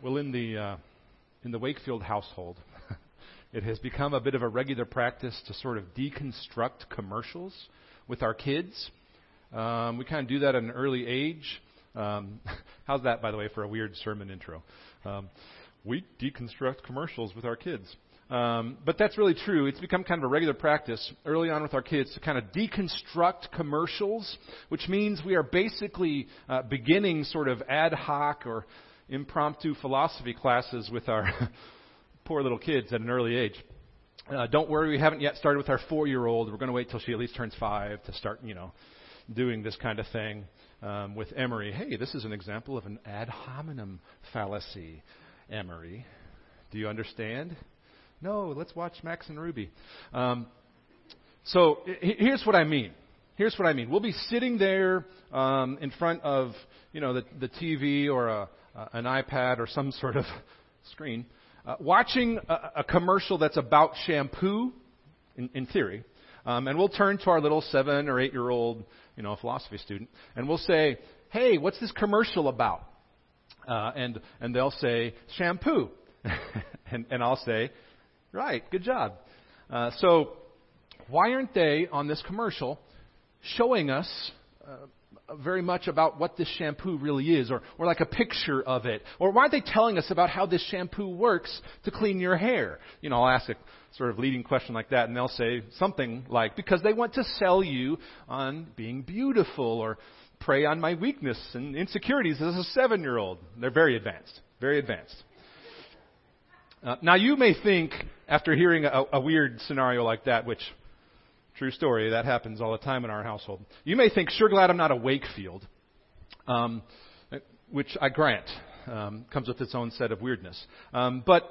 Well, in the uh, in the Wakefield household, it has become a bit of a regular practice to sort of deconstruct commercials with our kids. Um, we kind of do that at an early age. Um, how's that, by the way, for a weird sermon intro? Um, we deconstruct commercials with our kids. Um, but that's really true. It's become kind of a regular practice early on with our kids to kind of deconstruct commercials, which means we are basically uh, beginning sort of ad hoc or impromptu philosophy classes with our poor little kids at an early age. Uh, don't worry, we haven't yet started with our four-year-old. We're going to wait till she at least turns five to start, you know, doing this kind of thing um, with Emery. Hey, this is an example of an ad hominem fallacy, Emery. Do you understand? No, let's watch Max and Ruby. Um, so here's what I mean. Here's what I mean. We'll be sitting there um, in front of you know the, the TV or a, uh, an iPad or some sort of screen, uh, watching a, a, commercial that's about shampoo, in, in theory, um, and we'll turn to our little seven or eight year old, you know, philosophy student, and we'll say, "Hey, what's this commercial about?" Uh, and and they'll say shampoo, and, and I'll say, "Right, good job." Uh, so, why aren't they on this commercial showing us uh, very much about what this shampoo really is, or, or like a picture of it. Or why aren't they telling us about how this shampoo works to clean your hair? You know, I'll ask a sort of leading question like that, and they'll say something like, because they want to sell you on being beautiful, or prey on my weakness and insecurities as a seven year old. They're very advanced. Very advanced. Uh, now, you may think, after hearing a, a weird scenario like that, which True story. That happens all the time in our household. You may think, sure glad I'm not a Wakefield, um, which I grant um, comes with its own set of weirdness. Um, but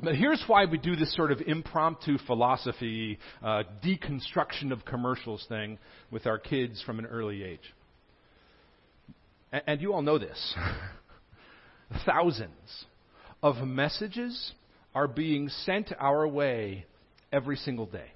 but here's why we do this sort of impromptu philosophy, uh, deconstruction of commercials thing with our kids from an early age. And, and you all know this. Thousands of messages are being sent our way every single day.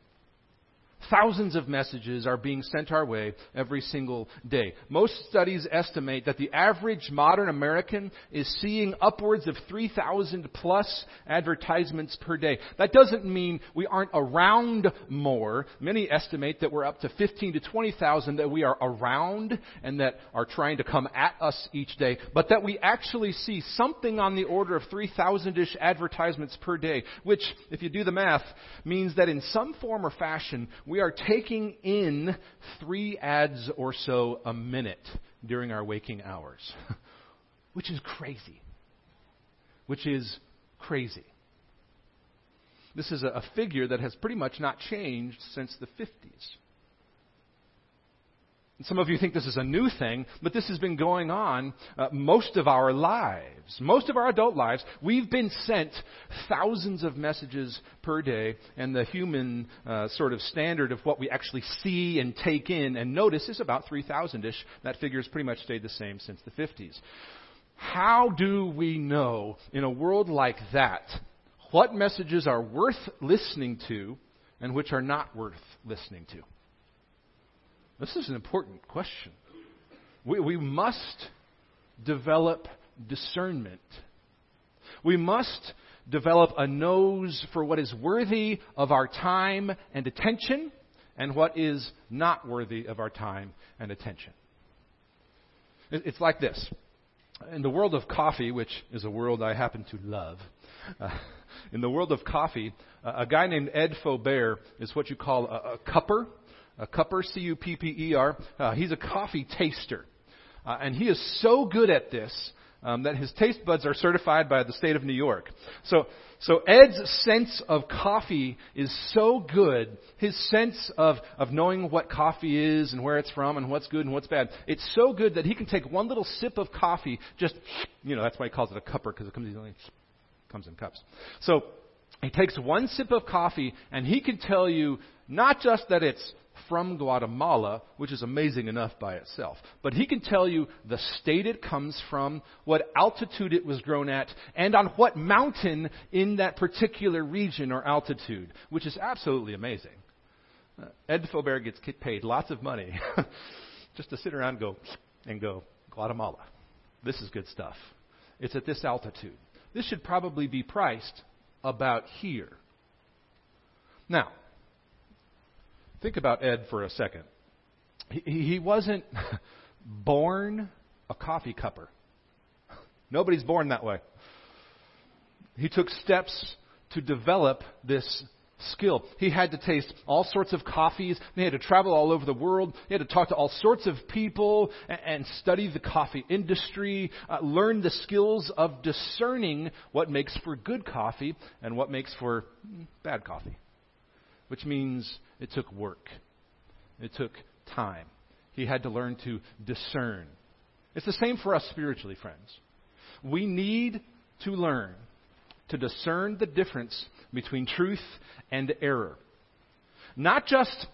Thousands of messages are being sent our way every single day. Most studies estimate that the average modern American is seeing upwards of 3,000 plus advertisements per day. That doesn't mean we aren't around more. Many estimate that we're up to 15 to 20,000 that we are around and that are trying to come at us each day, but that we actually see something on the order of 3,000-ish advertisements per day, which, if you do the math, means that in some form or fashion, we are taking in three ads or so a minute during our waking hours, which is crazy. Which is crazy. This is a figure that has pretty much not changed since the 50s. Some of you think this is a new thing, but this has been going on uh, most of our lives. Most of our adult lives, we've been sent thousands of messages per day, and the human uh, sort of standard of what we actually see and take in and notice is about 3,000 ish. That figure has pretty much stayed the same since the 50s. How do we know, in a world like that, what messages are worth listening to and which are not worth listening to? This is an important question. We, we must develop discernment. We must develop a nose for what is worthy of our time and attention and what is not worthy of our time and attention. It's like this. In the world of coffee, which is a world I happen to love, uh, in the world of coffee, uh, a guy named Ed Faubert is what you call a, a cupper a cupper, C U P P E R. Uh, he's a coffee taster. Uh, and he is so good at this um, that his taste buds are certified by the state of New York. So, so Ed's sense of coffee is so good. His sense of, of knowing what coffee is and where it's from and what's good and what's bad. It's so good that he can take one little sip of coffee, just, you know, that's why he calls it a cupper because it comes, in, comes in cups. So, he takes one sip of coffee and he can tell you not just that it's from Guatemala, which is amazing enough by itself. But he can tell you the state it comes from, what altitude it was grown at, and on what mountain in that particular region or altitude, which is absolutely amazing. Uh, Ed Faubert gets paid lots of money just to sit around and go, and go, Guatemala. This is good stuff. It's at this altitude. this should probably be priced about here. Now, think about Ed for a second. He, he wasn't born a coffee cupper. Nobody's born that way. He took steps to develop this skill. He had to taste all sorts of coffees. He had to travel all over the world. He had to talk to all sorts of people and, and study the coffee industry, uh, learn the skills of discerning what makes for good coffee and what makes for bad coffee. Which means it took work. It took time. He had to learn to discern. It's the same for us spiritually, friends. We need to learn to discern the difference between truth and error. Not just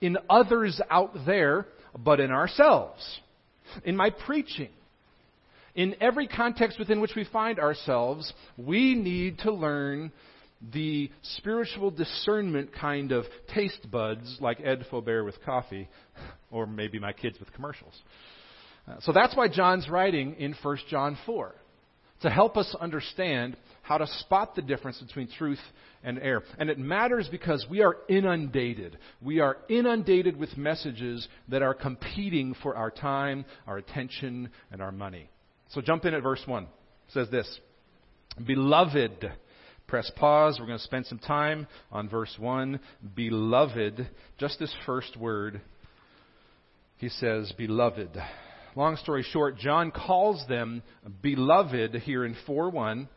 in others out there, but in ourselves. In my preaching. In every context within which we find ourselves, we need to learn the spiritual discernment kind of taste buds, like Ed Faubert with coffee, or maybe my kids with commercials. Uh, so that's why John's writing in 1 John 4 to help us understand how to spot the difference between truth and error. And it matters because we are inundated. We are inundated with messages that are competing for our time, our attention, and our money. So jump in at verse 1. It says this Beloved, press pause. We're going to spend some time on verse 1. Beloved, just this first word. He says, Beloved long story short, John calls them beloved here in 4 1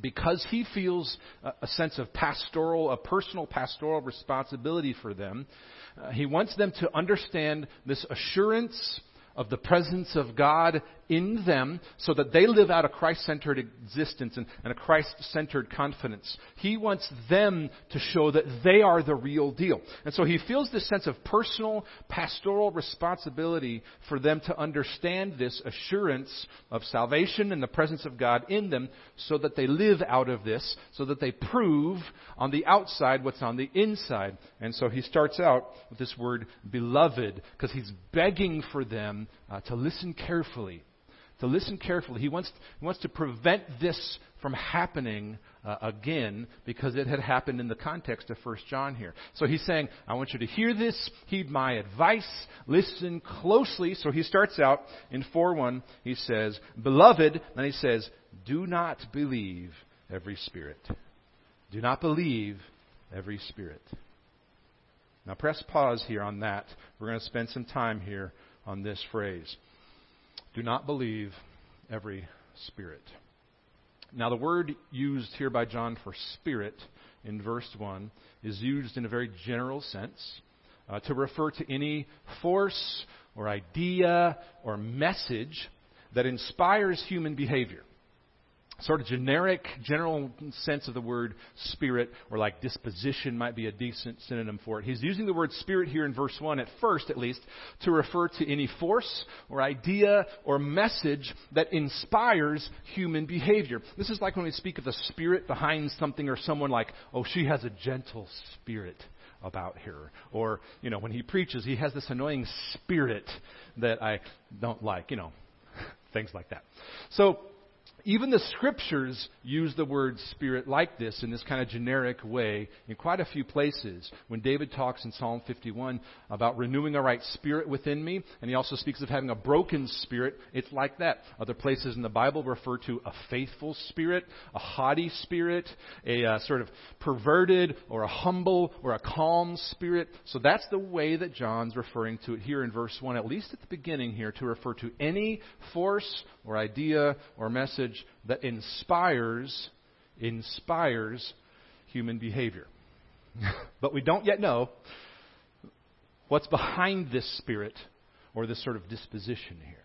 because he feels a sense of pastoral, a personal pastoral responsibility for them. Uh, he wants them to understand this assurance of the presence of God in them so that they live out a Christ centered existence and, and a Christ centered confidence. He wants them to show that they are the real deal. And so he feels this sense of personal pastoral responsibility for them to understand this assurance of salvation and the presence of God in them so that they live out of this, so that they prove on the outside what's on the inside. And so he starts out with this word beloved because he's begging for them uh, to listen carefully to listen carefully. He wants, he wants to prevent this from happening uh, again because it had happened in the context of 1 John here. So he's saying, I want you to hear this, heed my advice, listen closely. So he starts out in 4 1, he says, Beloved, then he says, Do not believe every spirit. Do not believe every spirit. Now press pause here on that. We're going to spend some time here on this phrase. Do not believe every spirit. Now, the word used here by John for spirit in verse 1 is used in a very general sense uh, to refer to any force or idea or message that inspires human behavior sort of generic, general sense of the word spirit, or like disposition might be a decent synonym for it. He's using the word spirit here in verse 1, at first at least, to refer to any force or idea or message that inspires human behavior. This is like when we speak of the spirit behind something or someone like, oh, she has a gentle spirit about her. Or, you know, when he preaches, he has this annoying spirit that I don't like, you know, things like that. So, even the scriptures use the word spirit like this in this kind of generic way in quite a few places. When David talks in Psalm 51 about renewing a right spirit within me, and he also speaks of having a broken spirit, it's like that. Other places in the Bible refer to a faithful spirit, a haughty spirit, a uh, sort of perverted or a humble or a calm spirit. So that's the way that John's referring to it here in verse 1, at least at the beginning here, to refer to any force or idea or message that inspires inspires human behavior. but we don't yet know what's behind this spirit or this sort of disposition here.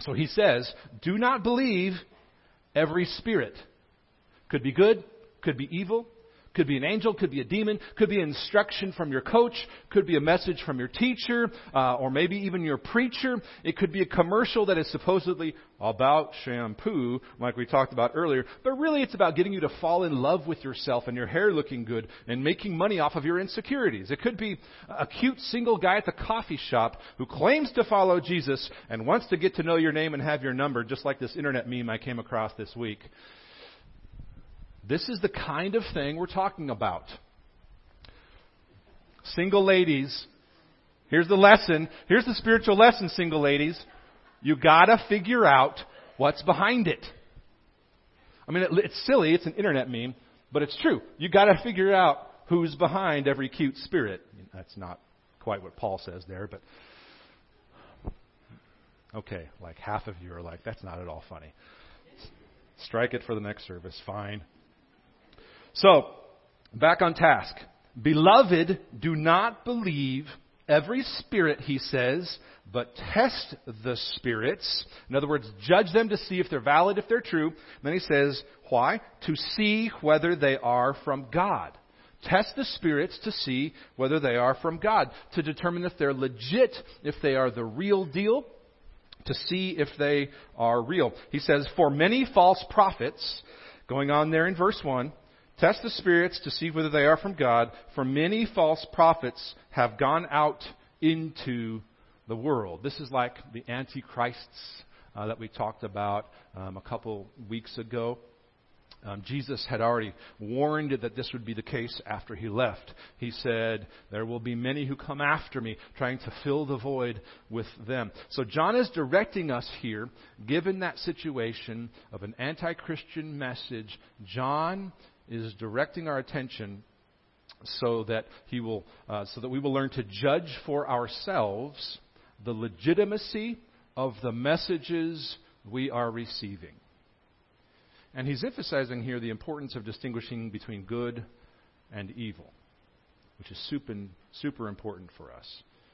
So he says, do not believe every spirit. Could be good, could be evil, could be an angel, could be a demon, could be instruction from your coach, could be a message from your teacher, uh, or maybe even your preacher. It could be a commercial that is supposedly about shampoo, like we talked about earlier, but really it's about getting you to fall in love with yourself and your hair looking good and making money off of your insecurities. It could be a cute single guy at the coffee shop who claims to follow Jesus and wants to get to know your name and have your number, just like this internet meme I came across this week. This is the kind of thing we're talking about. Single ladies, here's the lesson. Here's the spiritual lesson, single ladies. You gotta figure out what's behind it. I mean, it, it's silly. It's an internet meme, but it's true. You gotta figure out who's behind every cute spirit. That's not quite what Paul says there, but okay, like half of you are like, that's not at all funny. Strike it for the next service. Fine. So, back on task. Beloved, do not believe every spirit, he says, but test the spirits. In other words, judge them to see if they're valid, if they're true. And then he says, why? To see whether they are from God. Test the spirits to see whether they are from God, to determine if they're legit, if they are the real deal, to see if they are real. He says, For many false prophets, going on there in verse 1, test the spirits to see whether they are from God, for many false prophets have gone out into the world. This is like the antichrists uh, that we talked about um, a couple weeks ago. Um, Jesus had already warned that this would be the case after he left. He said, There will be many who come after me, trying to fill the void with them. So John is directing us here, given that situation of an anti Christian message, John is directing our attention so that he will uh, so that we will learn to judge for ourselves the legitimacy of the messages we are receiving. And he's emphasizing here the importance of distinguishing between good and evil, which is super, super important for us.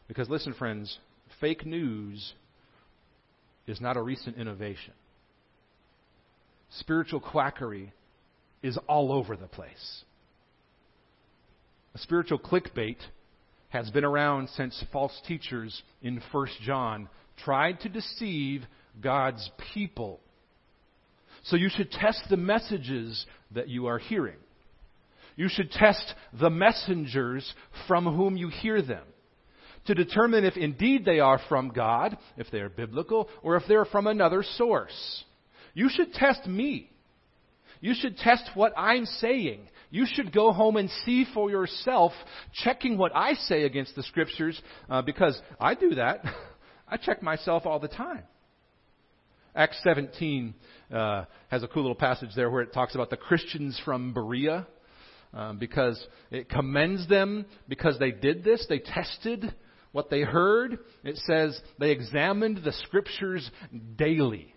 Because listen, friends, fake news is not a recent innovation. Spiritual quackery is all over the place. A spiritual clickbait has been around since false teachers in 1 John tried to deceive God's people so you should test the messages that you are hearing. You should test the messengers from whom you hear them to determine if indeed they are from God, if they are biblical, or if they're from another source. You should test me. You should test what I'm saying. You should go home and see for yourself, checking what I say against the scriptures, uh, because I do that. I check myself all the time. Acts 17 uh, has a cool little passage there where it talks about the Christians from Berea um, because it commends them because they did this. They tested what they heard. It says they examined the scriptures daily.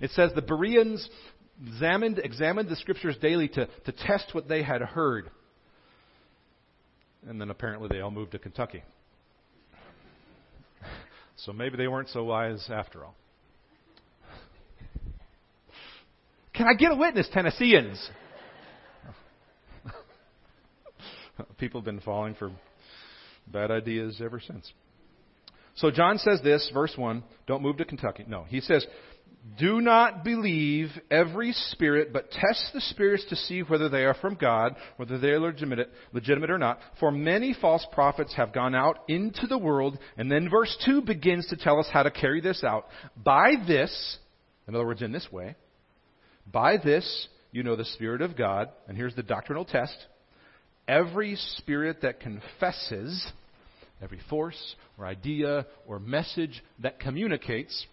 It says the Bereans examined, examined the scriptures daily to, to test what they had heard. And then apparently they all moved to Kentucky. So maybe they weren't so wise after all. Can I get a witness, Tennesseans? People have been falling for bad ideas ever since. So John says this, verse 1, don't move to Kentucky. No, he says, do not believe every spirit, but test the spirits to see whether they are from God, whether they are legitimate, legitimate or not. For many false prophets have gone out into the world. And then verse 2 begins to tell us how to carry this out. By this, in other words, in this way, by this you know the Spirit of God. And here's the doctrinal test. Every spirit that confesses, every force or idea or message that communicates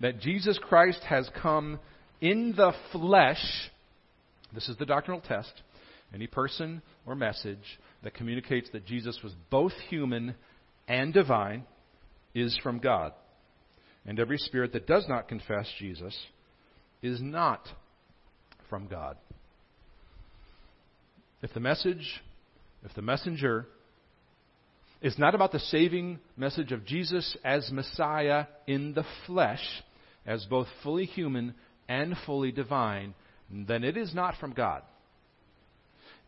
that Jesus Christ has come in the flesh, this is the doctrinal test. Any person or message that communicates that Jesus was both human and divine is from God. And every spirit that does not confess Jesus is not from God. If the message, if the messenger is not about the saving message of Jesus as Messiah in the flesh, as both fully human and fully divine, then it is not from God.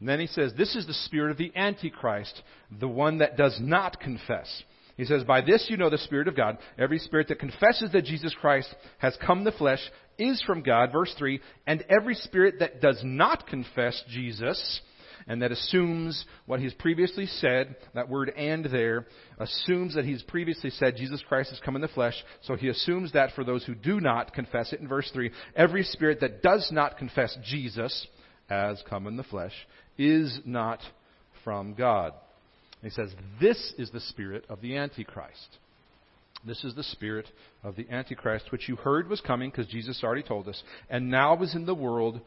And then he says, This is the spirit of the Antichrist, the one that does not confess. He says, By this you know the Spirit of God. Every spirit that confesses that Jesus Christ has come in the flesh is from God. Verse 3 And every spirit that does not confess Jesus and that assumes what he's previously said. That word and there assumes that he's previously said Jesus Christ has come in the flesh. So he assumes that for those who do not confess it in verse 3, every spirit that does not confess Jesus as come in the flesh is not from God. he says, This is the spirit of the Antichrist. This is the spirit of the Antichrist, which you heard was coming, because Jesus already told us, and now is in the world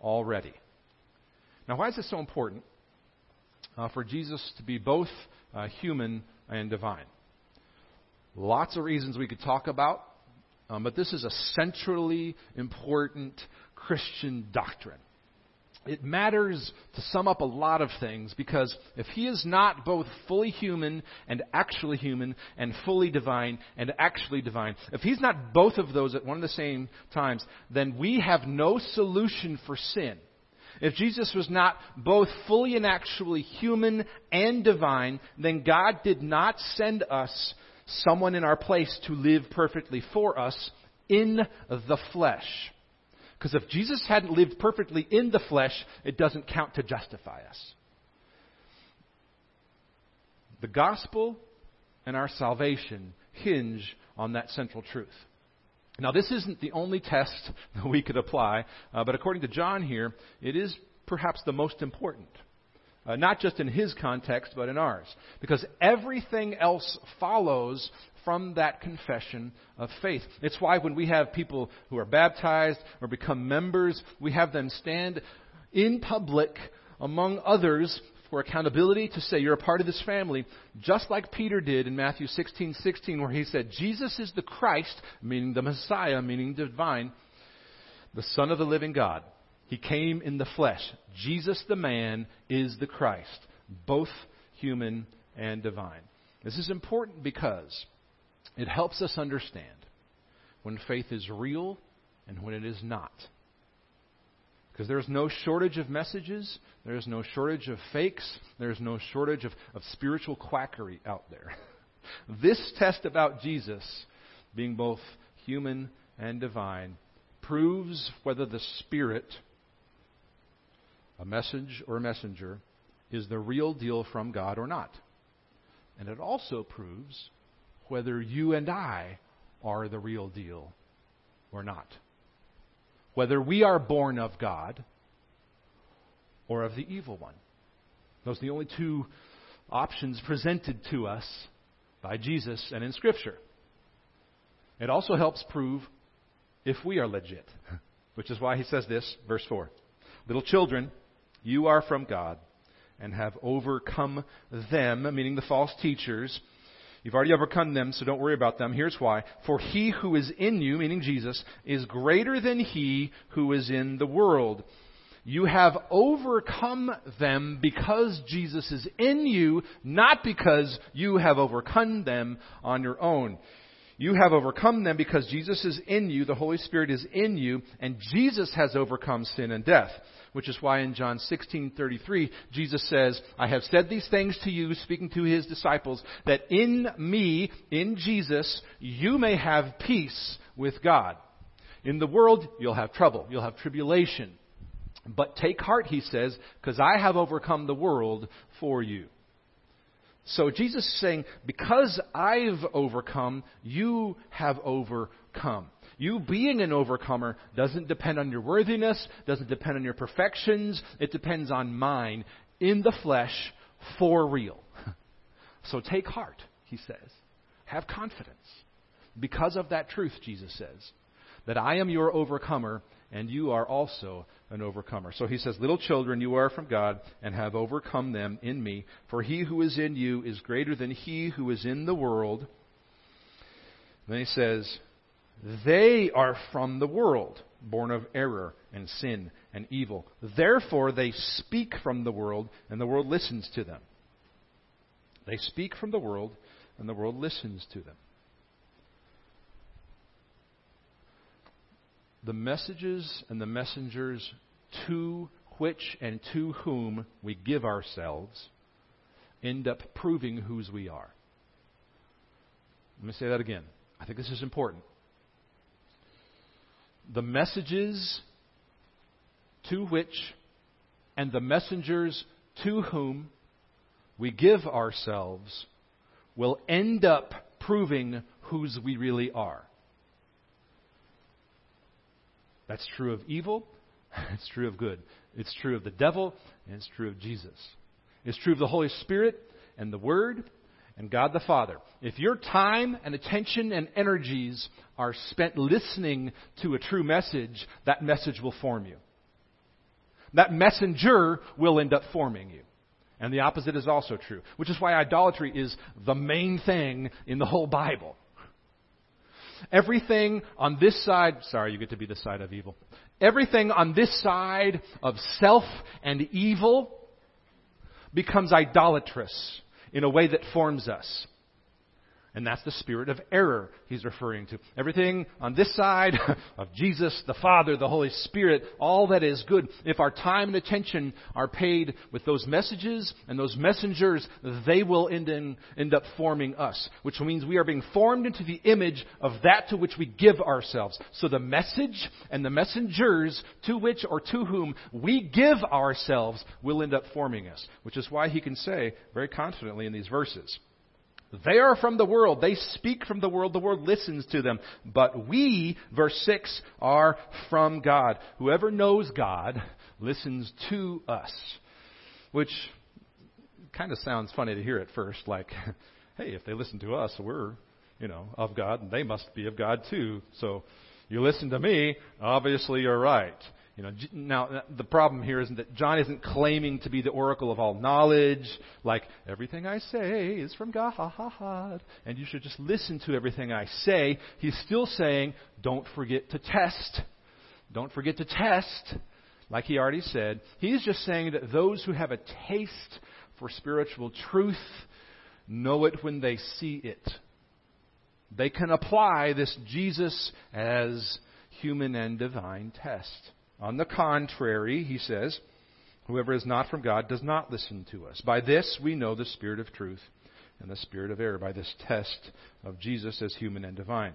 already. Now, why is this so important? Uh, for Jesus to be both uh, human and divine. Lots of reasons we could talk about, um, but this is a centrally important Christian doctrine it matters to sum up a lot of things because if he is not both fully human and actually human and fully divine and actually divine, if he's not both of those at one and the same times, then we have no solution for sin. If Jesus was not both fully and actually human and divine, then God did not send us someone in our place to live perfectly for us in the flesh. Because if Jesus hadn't lived perfectly in the flesh, it doesn't count to justify us. The gospel and our salvation hinge on that central truth. Now, this isn't the only test that we could apply, uh, but according to John here, it is perhaps the most important. Uh, not just in his context, but in ours. Because everything else follows from that confession of faith. It's why when we have people who are baptized or become members, we have them stand in public among others for accountability to say you're a part of this family, just like Peter did in Matthew 16, 16, where he said, Jesus is the Christ, meaning the Messiah, meaning divine, the Son of the living God. He came in the flesh. Jesus the man is the Christ, both human and divine. This is important because it helps us understand when faith is real and when it is not. Because there's no shortage of messages, there's no shortage of fakes, there's no shortage of, of spiritual quackery out there. this test about Jesus being both human and divine proves whether the Spirit, a message or messenger, is the real deal from God or not. And it also proves whether you and I are the real deal or not. Whether we are born of God or of the evil one. Those are the only two options presented to us by Jesus and in Scripture. It also helps prove if we are legit, which is why he says this, verse 4. Little children, you are from God and have overcome them, meaning the false teachers You've already overcome them, so don't worry about them. Here's why. For he who is in you, meaning Jesus, is greater than he who is in the world. You have overcome them because Jesus is in you, not because you have overcome them on your own. You have overcome them because Jesus is in you, the Holy Spirit is in you, and Jesus has overcome sin and death which is why in John 16:33 Jesus says, "I have said these things to you speaking to his disciples that in me, in Jesus, you may have peace with God. In the world you'll have trouble, you'll have tribulation. But take heart, he says, because I have overcome the world for you." So Jesus is saying, because I've overcome, you have overcome. You being an overcomer doesn't depend on your worthiness, doesn't depend on your perfections. It depends on mine in the flesh for real. So take heart, he says. Have confidence. Because of that truth, Jesus says, that I am your overcomer and you are also an overcomer. So he says, Little children, you are from God and have overcome them in me. For he who is in you is greater than he who is in the world. then he says, they are from the world, born of error and sin and evil. Therefore, they speak from the world, and the world listens to them. They speak from the world, and the world listens to them. The messages and the messengers to which and to whom we give ourselves end up proving whose we are. Let me say that again. I think this is important the messages to which and the messengers to whom we give ourselves will end up proving whose we really are. That's true of evil, it's true of good. It's true of the devil, and it's true of Jesus. It's true of the Holy Spirit and the Word and God the Father. If your time and attention and energies are spent listening to a true message, that message will form you. That messenger will end up forming you. And the opposite is also true, which is why idolatry is the main thing in the whole Bible. Everything on this side, sorry, you get to be the side of evil. Everything on this side of self and evil becomes idolatrous in a way that forms us. And that's the spirit of error he's referring to. Everything on this side of Jesus, the Father, the Holy Spirit, all that is good, if our time and attention are paid with those messages and those messengers, they will end, in, end up forming us. Which means we are being formed into the image of that to which we give ourselves. So the message and the messengers to which or to whom we give ourselves will end up forming us. Which is why he can say very confidently in these verses, they are from the world. They speak from the world. The world listens to them. But we, verse 6, are from God. Whoever knows God listens to us. Which kind of sounds funny to hear at first, like, hey, if they listen to us, we're, you know, of God, and they must be of God too. So you listen to me, obviously you're right. You know, now uh, the problem here isn't that John isn't claiming to be the oracle of all knowledge, like everything I say is from God, and you should just listen to everything I say. He's still saying, don't forget to test. Don't forget to test, like he already said. He's just saying that those who have a taste for spiritual truth know it when they see it. They can apply this Jesus as human and divine test. On the contrary, he says, whoever is not from God does not listen to us. By this we know the spirit of truth and the spirit of error, by this test of Jesus as human and divine.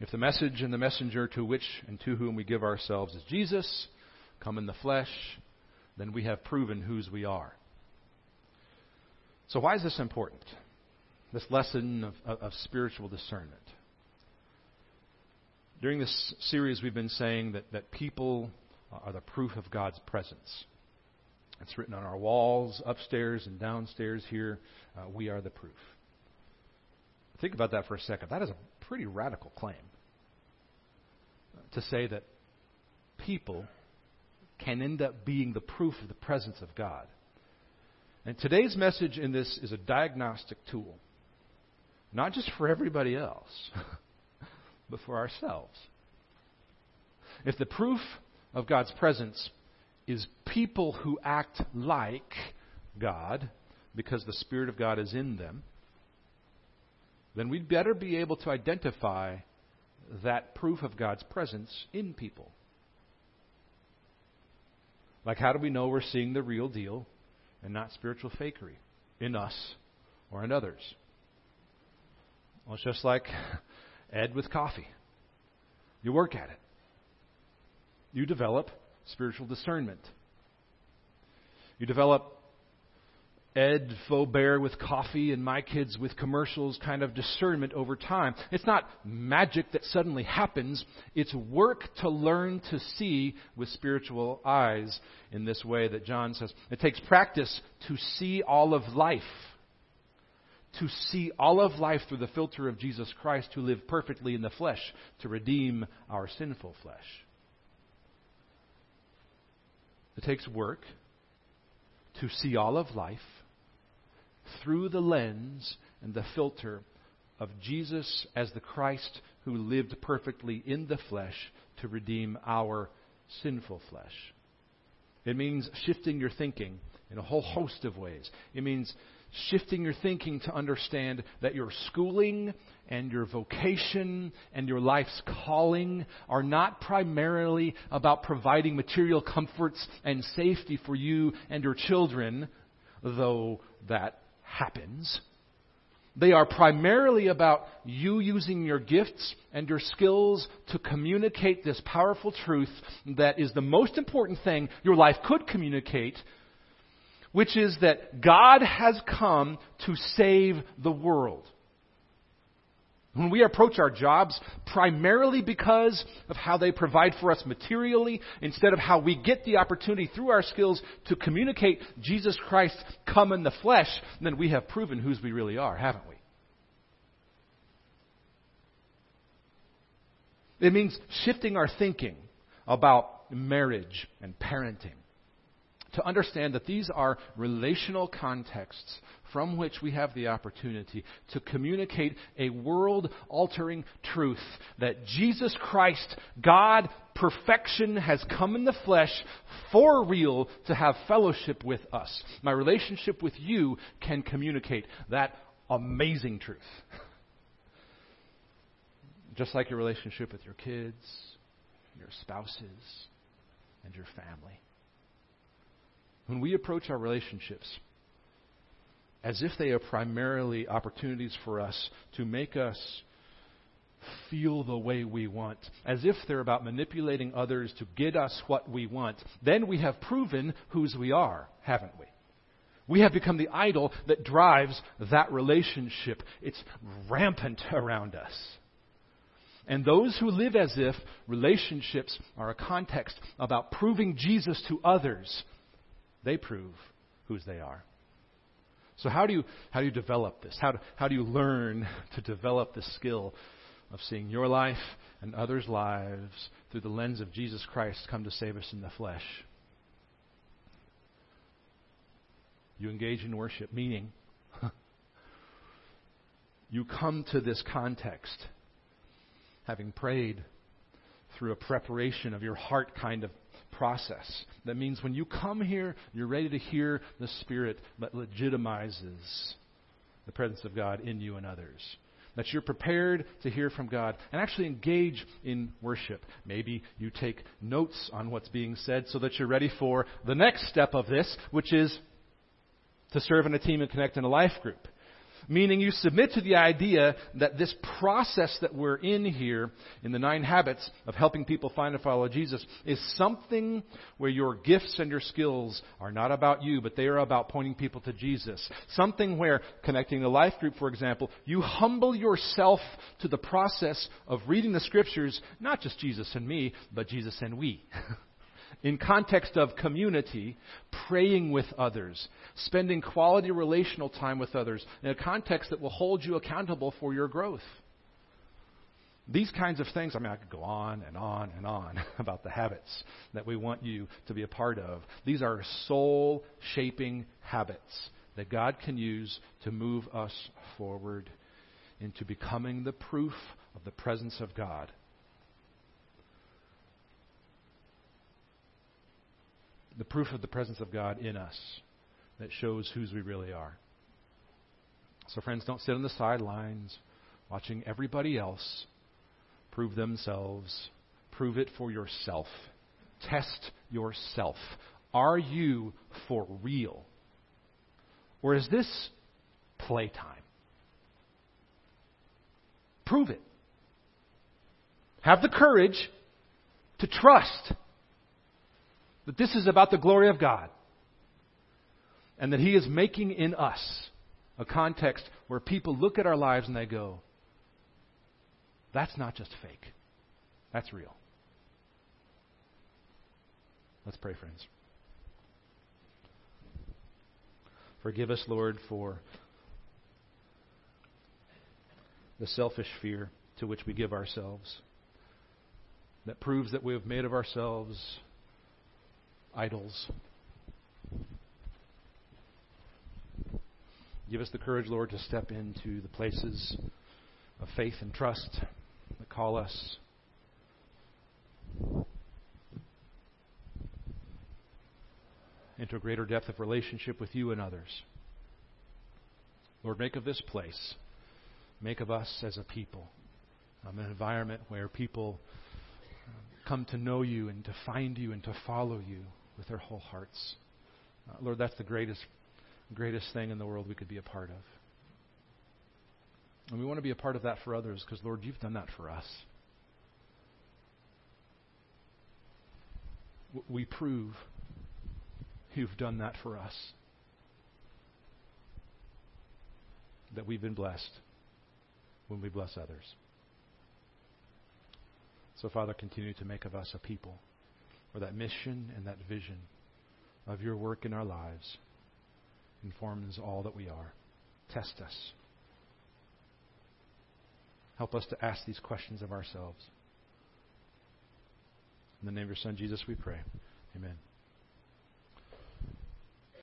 If the message and the messenger to which and to whom we give ourselves is Jesus, come in the flesh, then we have proven whose we are. So, why is this important? This lesson of, of, of spiritual discernment. During this series, we've been saying that, that people are the proof of God's presence. It's written on our walls, upstairs and downstairs here. Uh, we are the proof. Think about that for a second. That is a pretty radical claim to say that people can end up being the proof of the presence of God. And today's message in this is a diagnostic tool, not just for everybody else. but for ourselves. If the proof of God's presence is people who act like God because the Spirit of God is in them, then we'd better be able to identify that proof of God's presence in people. Like, how do we know we're seeing the real deal and not spiritual fakery in us or in others? Well, it's just like Ed with coffee. You work at it. You develop spiritual discernment. You develop Ed Faubert with coffee and my kids with commercials kind of discernment over time. It's not magic that suddenly happens. It's work to learn to see with spiritual eyes in this way that John says. It takes practice to see all of life to see all of life through the filter of Jesus Christ, who lived perfectly in the flesh to redeem our sinful flesh. It takes work to see all of life through the lens and the filter of Jesus as the Christ who lived perfectly in the flesh to redeem our sinful flesh. It means shifting your thinking in a whole host of ways. It means shifting your thinking to understand that your schooling and your vocation and your life's calling are not primarily about providing material comforts and safety for you and your children, though that happens. They are primarily about you using your gifts and your skills to communicate this powerful truth that is the most important thing your life could communicate which is that God has come to save the world. When we approach our jobs primarily because of how they provide for us materially, instead of how we get the opportunity through our skills to communicate Jesus Christ come in the flesh, then we have proven whose we really are, haven't we? It means shifting our thinking about marriage and parenting to understand that these are relational contexts from which we have the opportunity to communicate a world altering truth that Jesus Christ, God, perfection, has come in the flesh for real to have fellowship with us. My relationship with you can communicate that amazing truth. Just like your relationship with your kids, your spouses, and your family. When we approach our relationships as if they are primarily opportunities for us to make us feel the way we want, as if they're about manipulating others to get us what we want, then we have proven whose we are, haven't we? We have become the idol that drives that relationship. It's rampant around us. And those who live as if relationships are a context about proving Jesus to others, they prove whose they are. So how do you how do you develop this? How do, how do you learn to develop the skill of seeing your life and others' lives through the lens of Jesus Christ come to save us in the flesh? You engage in worship, meaning you come to this context having prayed through a preparation of your heart kind of process. That means when you come here, you're ready to hear the Spirit that legitimizes the presence of God in you and others. That you're prepared to hear from God and actually engage in worship. Maybe you take notes on what's being said so that you're ready for the next step of this, which is to serve in a team and connect in a life group. Meaning you submit to the idea that this process that we're in here in the nine habits of helping people find and follow Jesus is something where your gifts and your skills are not about you, but they are about pointing people to Jesus. Something where, connecting the life group, for example, you humble yourself to the process of reading the scriptures, not just Jesus and me, but Jesus and we. in context of community, praying with others, spending quality relational time with others, in a context that will hold you accountable for your growth. These kinds of things, I mean, I could go on and on and on about the habits that we want you to be a part of. These are soul shaping habits that God can use to move us forward into becoming the proof of the presence of God the proof of the presence of God in us that shows whose we really are. So, friends, don't sit on the sidelines watching everybody else prove themselves. Prove it for yourself. Test yourself. Are you for real? Or is this playtime? Prove it. Have the courage to trust that this is about the glory of God. And that He is making in us a context where people look at our lives and they go, that's not just fake, that's real. Let's pray, friends. Forgive us, Lord, for the selfish fear to which we give ourselves that proves that we have made of ourselves idols. Give us the courage, Lord, to step into the places of faith and trust that call us. Into a greater depth of relationship with you and others. Lord, make of this place, make of us as a people, um, an environment where people um, come to know you and to find you and to follow you with their whole hearts. Uh, Lord, that's the greatest, greatest thing in the world we could be a part of. And we want to be a part of that for others because, Lord, you've done that for us. We prove you've done that for us. That we've been blessed when we bless others. So, Father, continue to make of us a people where that mission and that vision of your work in our lives informs all that we are. Test us. Help us to ask these questions of ourselves. In the name of your Son, Jesus, we pray. Amen.